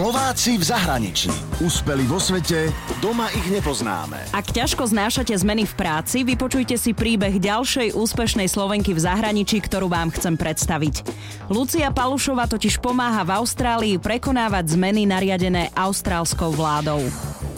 Slováci v zahraničí. Úspeli vo svete, doma ich nepoznáme. Ak ťažko znášate zmeny v práci, vypočujte si príbeh ďalšej úspešnej Slovenky v zahraničí, ktorú vám chcem predstaviť. Lucia Palušova totiž pomáha v Austrálii prekonávať zmeny nariadené austrálskou vládou.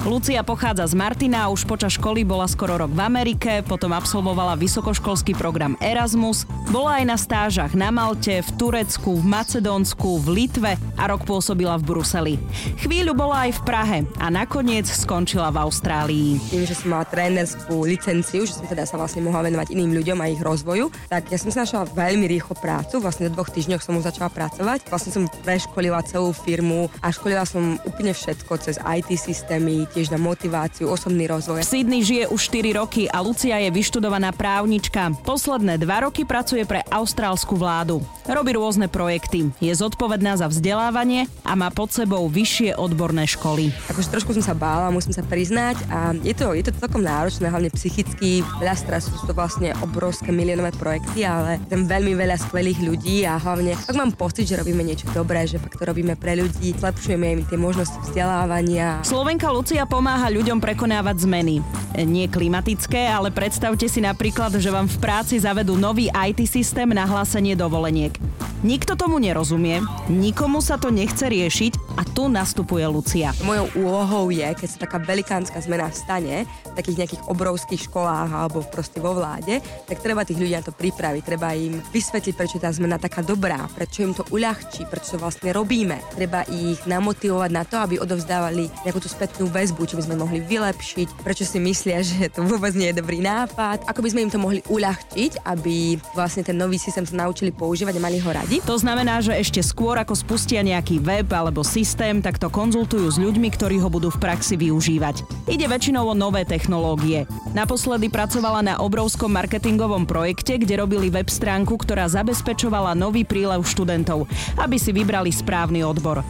Lucia pochádza z Martina už počas školy bola skoro rok v Amerike, potom absolvovala vysokoškolský program Erasmus, bola aj na stážach na Malte, v Turecku, v Macedónsku, v Litve a rok pôsobila v Bruseli. Chvíľu bola aj v Prahe a nakoniec skončila v Austrálii. Tým, že som mala trénerskú licenciu, že som teda sa vlastne mohla venovať iným ľuďom a ich rozvoju, tak ja som si našla veľmi rýchlo prácu, vlastne v dvoch týždňoch som už začala pracovať. Vlastne som preškolila celú firmu a školila som úplne všetko cez IT systémy, tiež na motiváciu, osobný rozvoj. V Sydney žije už 4 roky a Lucia je vyštudovaná právnička. Posledné dva roky pracuje pre austrálsku vládu. Robí rôzne projekty, je zodpovedná za vzdelávanie a má pod sebou vyššie odborné školy. Akože trošku som sa bála, musím sa priznať a je to, je to celkom náročné, hlavne psychicky, veľa stresu, sú to vlastne obrovské miliónové projekty, ale tam veľmi veľa skvelých ľudí a hlavne ak mám pocit, že robíme niečo dobré, že fakt to robíme pre ľudí, zlepšujeme im tie možnosti vzdelávania. Slovenka Lucia Pomáha ľuďom prekonávať zmeny. Nie klimatické, ale predstavte si napríklad, že vám v práci zavedú nový IT systém na hlásenie dovoleniek. Nikto tomu nerozumie, nikomu sa to nechce riešiť a tu nastupuje Lucia. Mojou úlohou je, keď sa taká velikánska zmena stane v takých nejakých obrovských školách alebo proste vo vláde, tak treba tých ľudí na to pripraviť, treba im vysvetliť, prečo tá zmena taká dobrá, prečo im to uľahčí, prečo to vlastne robíme. Treba ich namotivovať na to, aby odovzdávali nejakú tú spätnú väzbu, čo by sme mohli vylepšiť, prečo si myslia, že to vôbec nie je dobrý nápad, ako by sme im to mohli uľahčiť, aby vlastne ten nový systém sa naučili používať a mali ho radi. To znamená, že ešte skôr ako spustia nejaký web alebo systém, tak to konzultujú s ľuďmi, ktorí ho budú v praxi využívať. Ide väčšinou o nové technológie. Naposledy pracovala na obrovskom marketingovom projekte, kde robili web stránku, ktorá zabezpečovala nový prílev študentov, aby si vybrali správny odbor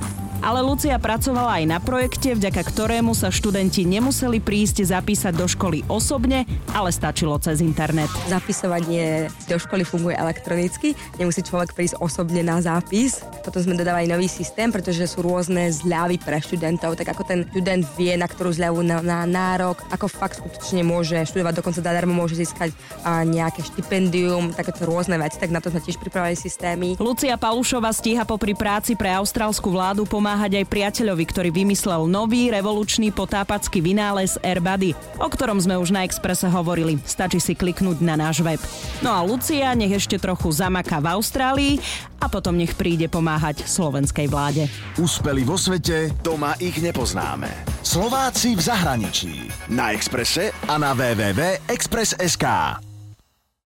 ale Lucia pracovala aj na projekte, vďaka ktorému sa študenti nemuseli prísť zapísať do školy osobne, ale stačilo cez internet. Zapisovanie do školy funguje elektronicky, nemusí človek prísť osobne na zápis. Potom sme dodávali nový systém, pretože sú rôzne zľavy pre študentov, tak ako ten študent vie, na ktorú zľavu na, na nárok, ako fakt skutočne môže študovať, dokonca zadarmo môže získať a, nejaké štipendium, takéto rôzne veci, tak na to sme tiež pripravili systémy. Lucia Palušova stíha popri práci pre austrálsku vládu pomáhať pomáhať aj priateľovi, ktorý vymyslel nový revolučný potápacký vynález Airbuddy, o ktorom sme už na Exprese hovorili. Stačí si kliknúť na náš web. No a Lucia nech ešte trochu zamaká v Austrálii a potom nech príde pomáhať slovenskej vláde. Úspeli vo svete, doma ich nepoznáme. Slováci v zahraničí. Na Exprese a na www.express.sk.